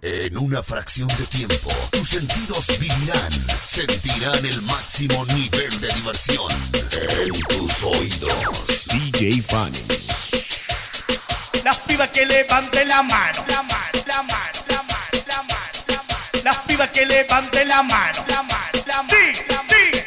En una fracción de tiempo, tus sentidos vivirán, sentirán el máximo nivel de diversión en tus oídos. DJ Fanny. Las pibas que levanten la mano, la mano, la mano, la mano, la mano, la mano. Las pibas que levanten la mano, la mano, la mano. Sí, sí.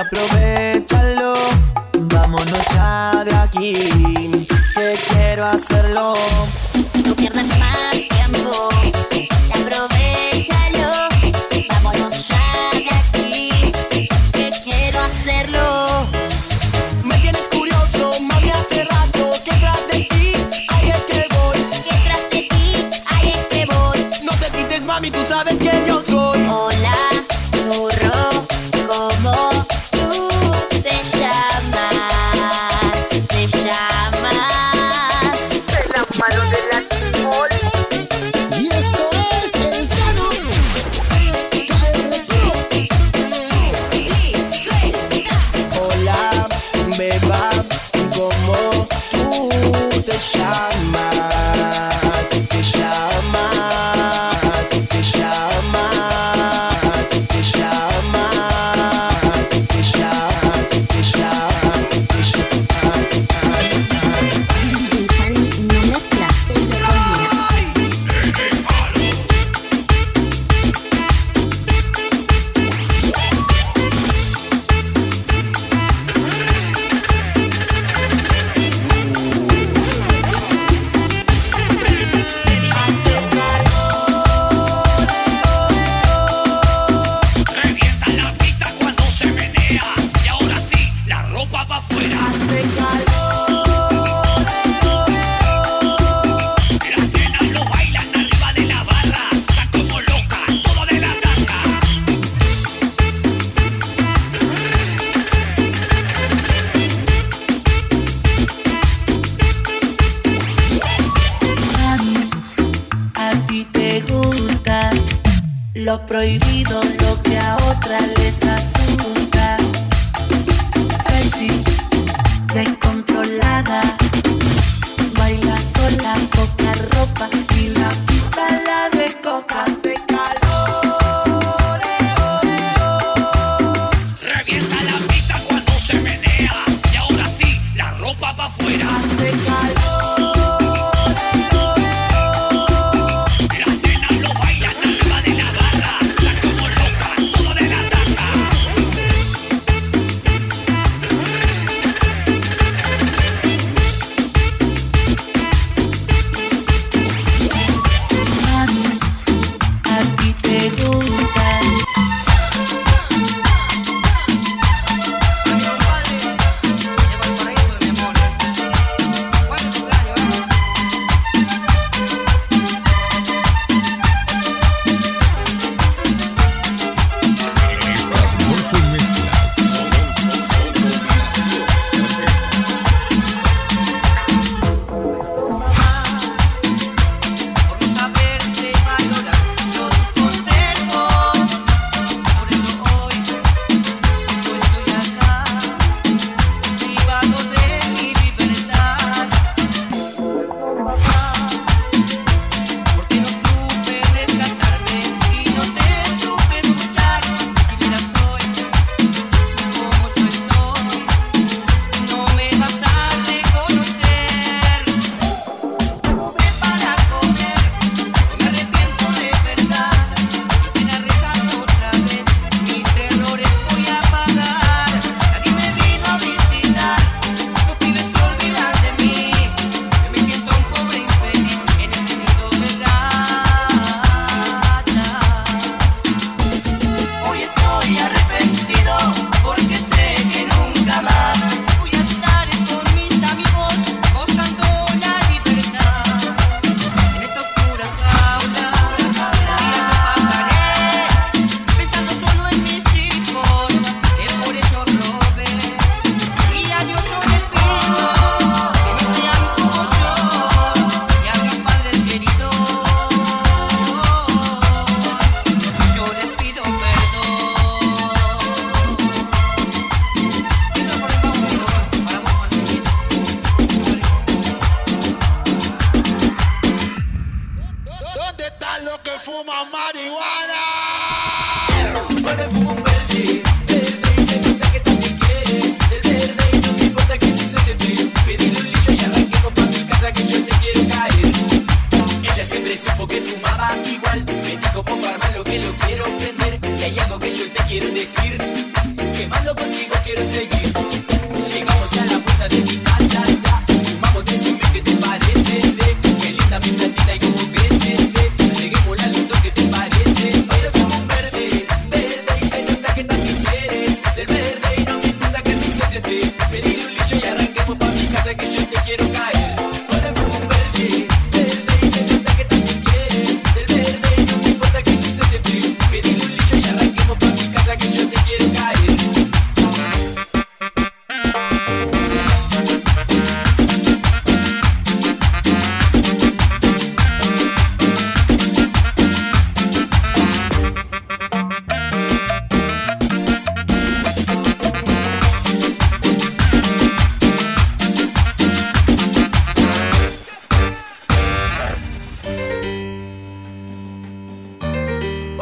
aprovecha. prohibido.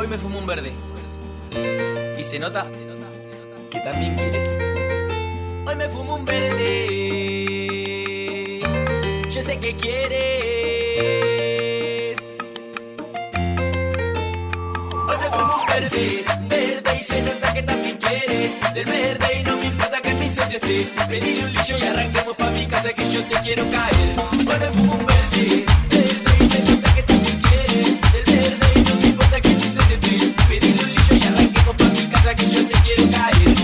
Hoy me fumo un verde. Y se nota que también quieres. Hoy me fumo un verde. Yo sé que quieres. Hoy me fumo un verde, verde y se nota que también quieres. Del verde y no me importa que mi socio esté. Pedile un lillo y arranquemos pa' mi casa que yo te quiero caer. Hoy me fumo un verde. verde morir. Pedirle un y arranquemos mi casa que yo te quiero caer.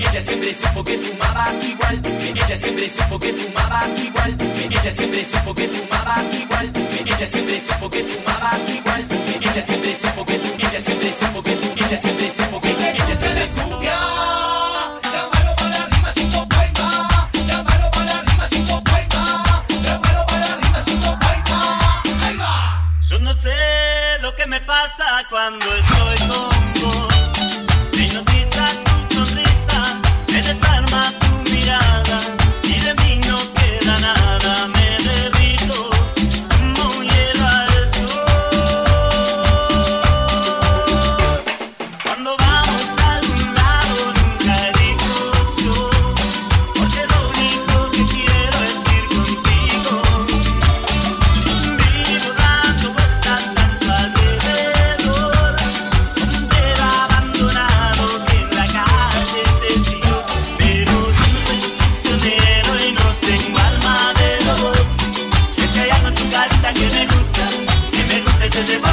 Ella siempre supo que fumaba igual. Ella siempre supo que fumaba igual. Ella siempre supo que fumaba igual. Ella siempre supo que fumaba igual. Ella siempre supo que ella siempre supo que ella siempre supo que ella siempre supo que de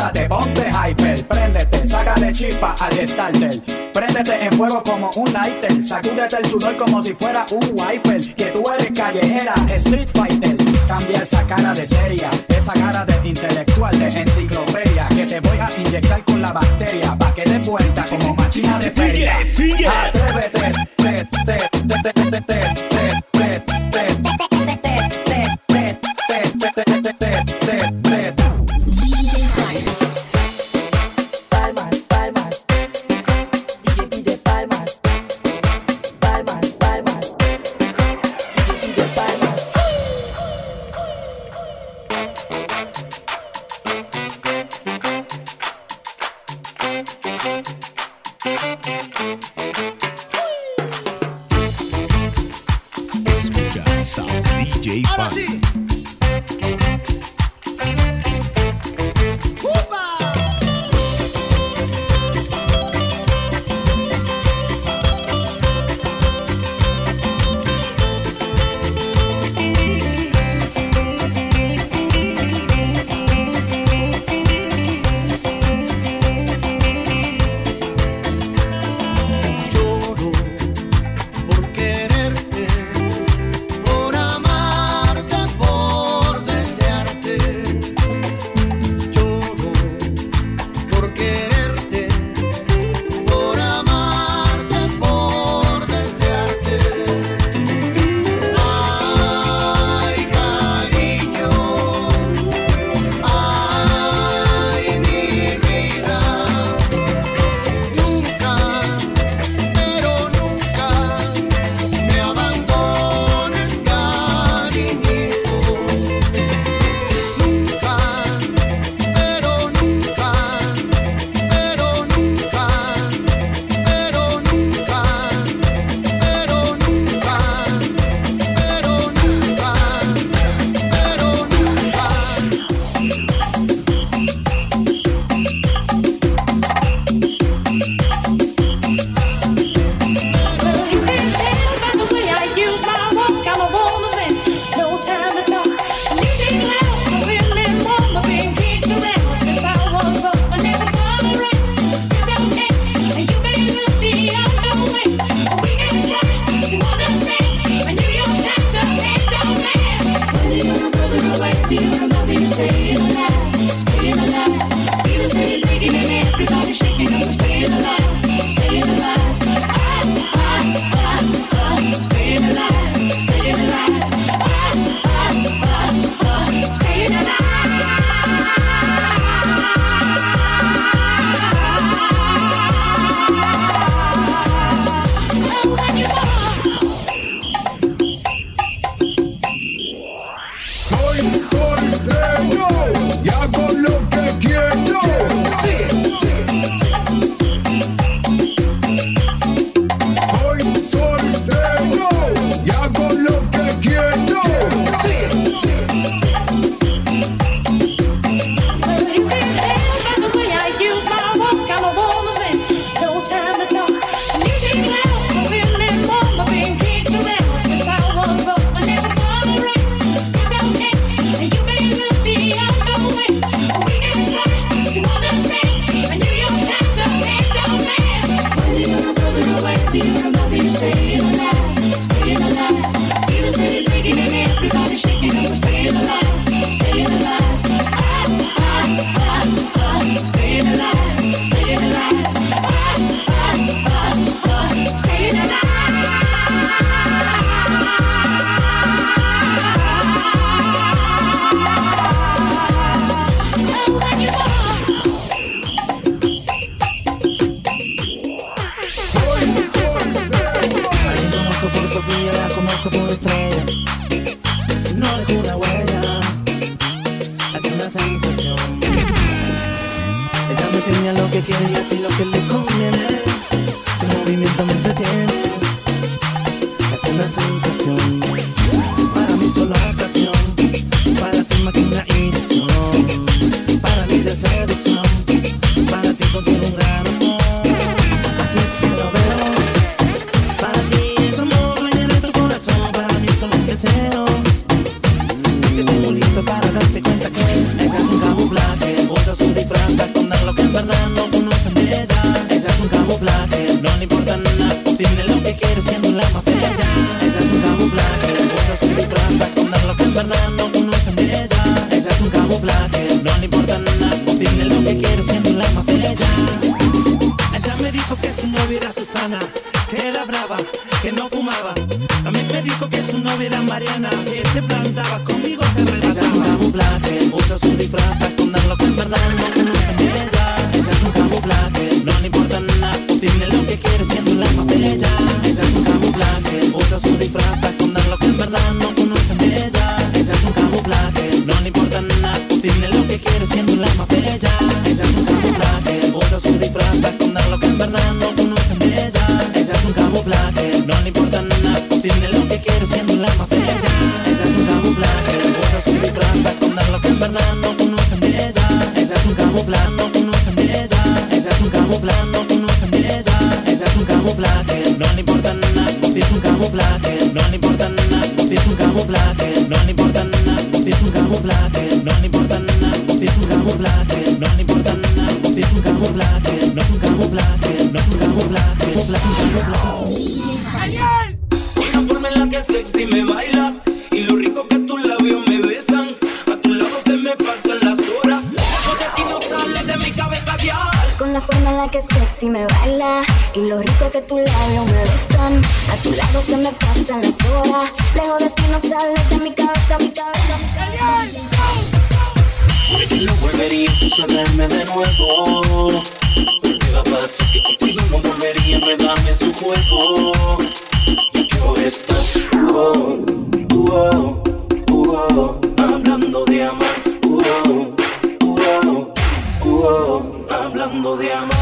anímate, ponte hyper, préndete, sácale chispa al starter. Préndete en fuego como un lighter, sacúdete el sudor como si fuera un wiper. Que tú eres callejera, street fighter. Cambia esa cara de seria, esa cara de intelectual de enciclopedia. Que te voy a inyectar con la bacteria, pa' que te vuelta como machina de feria. Atrévete, te, te, te, te. No le importa nada. Obtiene lo que quiere siendo la más bella. Ella es un camuflaje. Usa su disfraz para esconder lo que en verdad no conocen de ella. Ella es un camuflaje, no le importa nada. Obtiene lo que quiere siendo la más. Ella me dijo que su novia era Susana, que era brava, que no fumaba. También me dijo que su novia era Mariana, camuflaje, no le importa nada, es un camuflaje, no un camuflaje, no un camuflaje, camuflaje, La forma en la que sexy me baila y lo rico que tus labios me besan. A tu lado se me pasan las horas. De ti no sale de mi cabeza ya. Con la forma en la que sexy me baila y lo rico que tus labios me besan. A tu lado se me pasan las horas. Lejos de ti no sales de mi cabeza, mi cabeza, mi cabeza. Porque no volvería a sucederme de nuevo. ¿Qué va a? Que contigo no volvería a enredarme en su juego. Y que estás, uh, uh, uh, hablando de amar, uh, uh, uh, hablando de amar.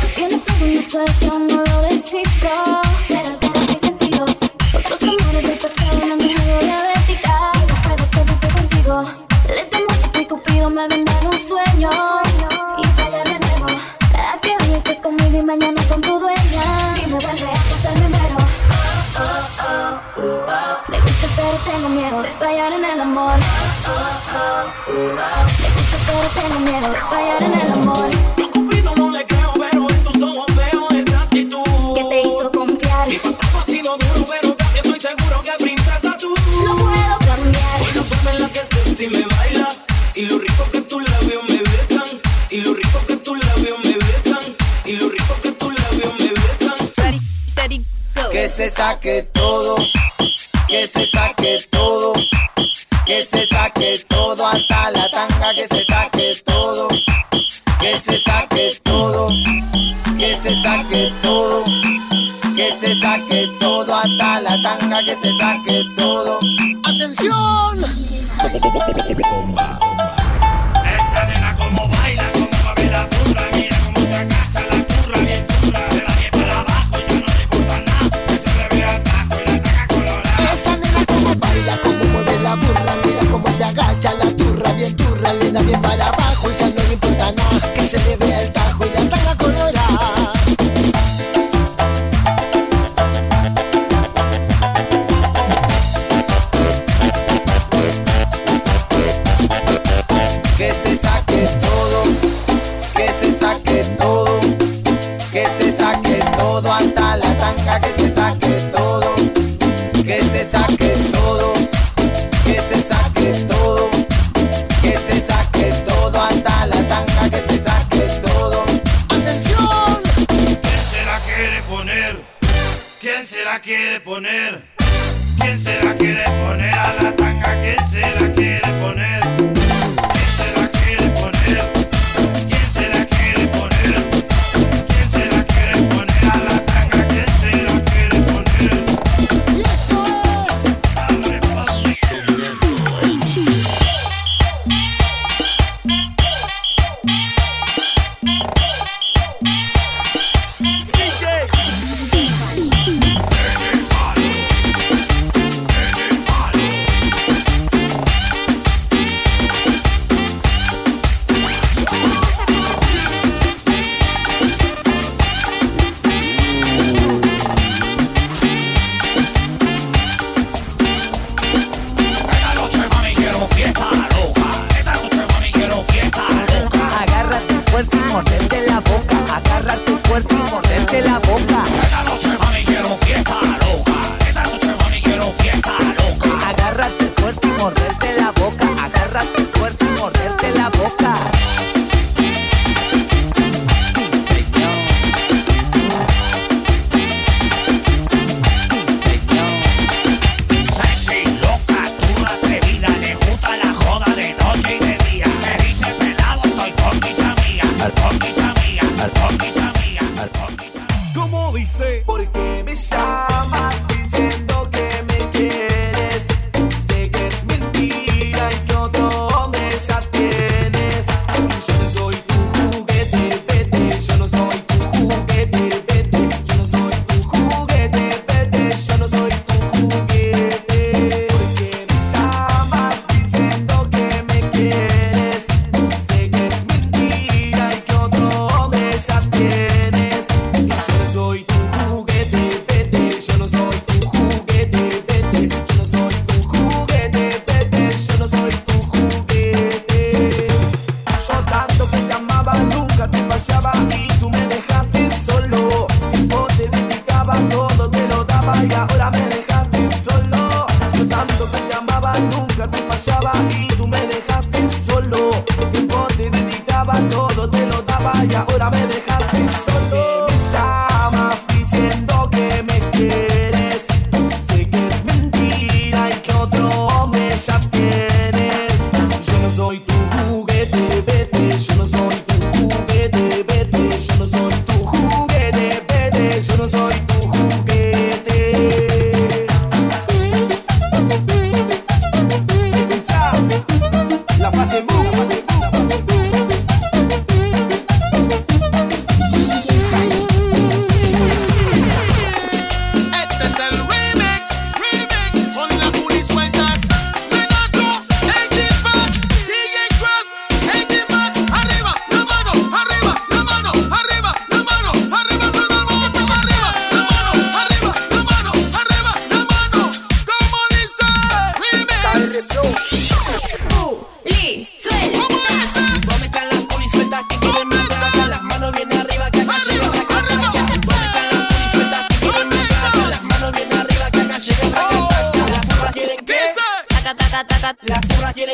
Sexy me baila Y lo rico que tus labios me besan Y lo rico que tus labios me besan Y lo rico que tus labios me besan Que se saque todo, que se saque todo, que se saque todo hasta la tanga, que se saque todo, que se saque todo, que se saque todo, que se saque todo hasta la tanga, que se saque todo. ¡Atención! Esa nena como baila, como mueve la burra Mira cómo se agacha la turra, bien turra De la diez para abajo, ya no le importa nada Que se le ve atajo y la taca colorada Esa nena como baila, como mueve la burra, mira cómo se agacha la turra, bien turra, le da bien para abajo ya no le importa nada, que se le vea el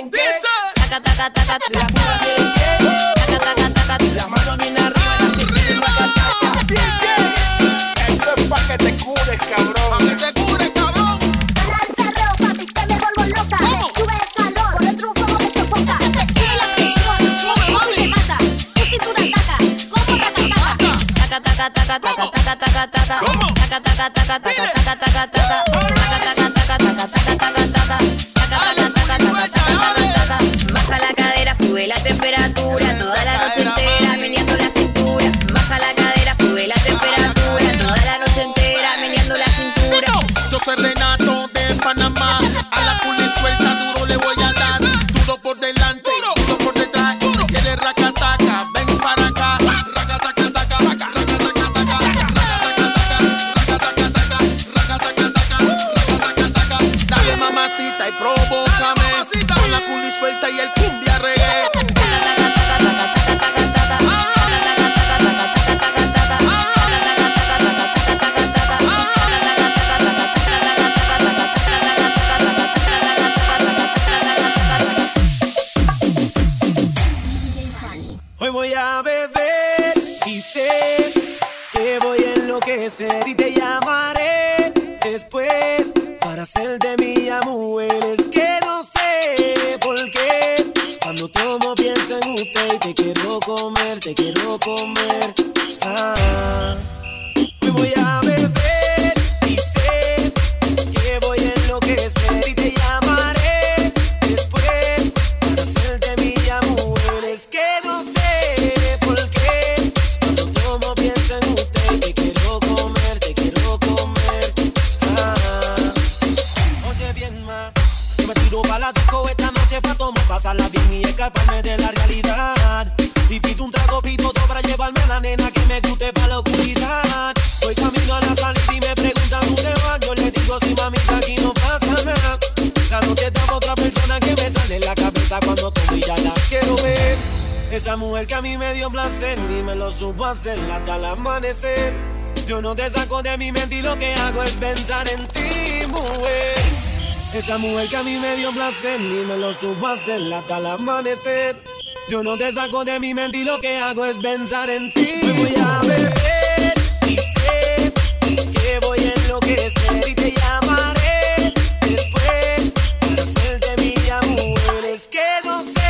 en qué. Taca, taca, taca, la pura en qué. Taca, taca, taca, las manos bien arriba. Esto es pa' que te cures, cabrón. Pa' que te cures, cabrón. Lánzalo, papi, que me vuelvo loca. Sube el calor, por el truco que soporta. Sube la presión, sube, mami. Te mata, tu cintura ataca. Como taca, taca. Taca, taca, taca, taca, taca, taca. Taca, taca, taca, taca, taca, taca, taca. Dio placer y me lo supo hacer hasta el amanecer. Yo no te saco de mi mente y lo que hago es pensar en ti, mujer. Esa mujer que a mí me dio placer y me lo supo hacer hasta el amanecer. Yo no te saco de mi mente y lo que hago es pensar en ti. Me voy a beber y sé que voy a enloquecer y te llamaré después para hacerte mía, mujer. Es que no sé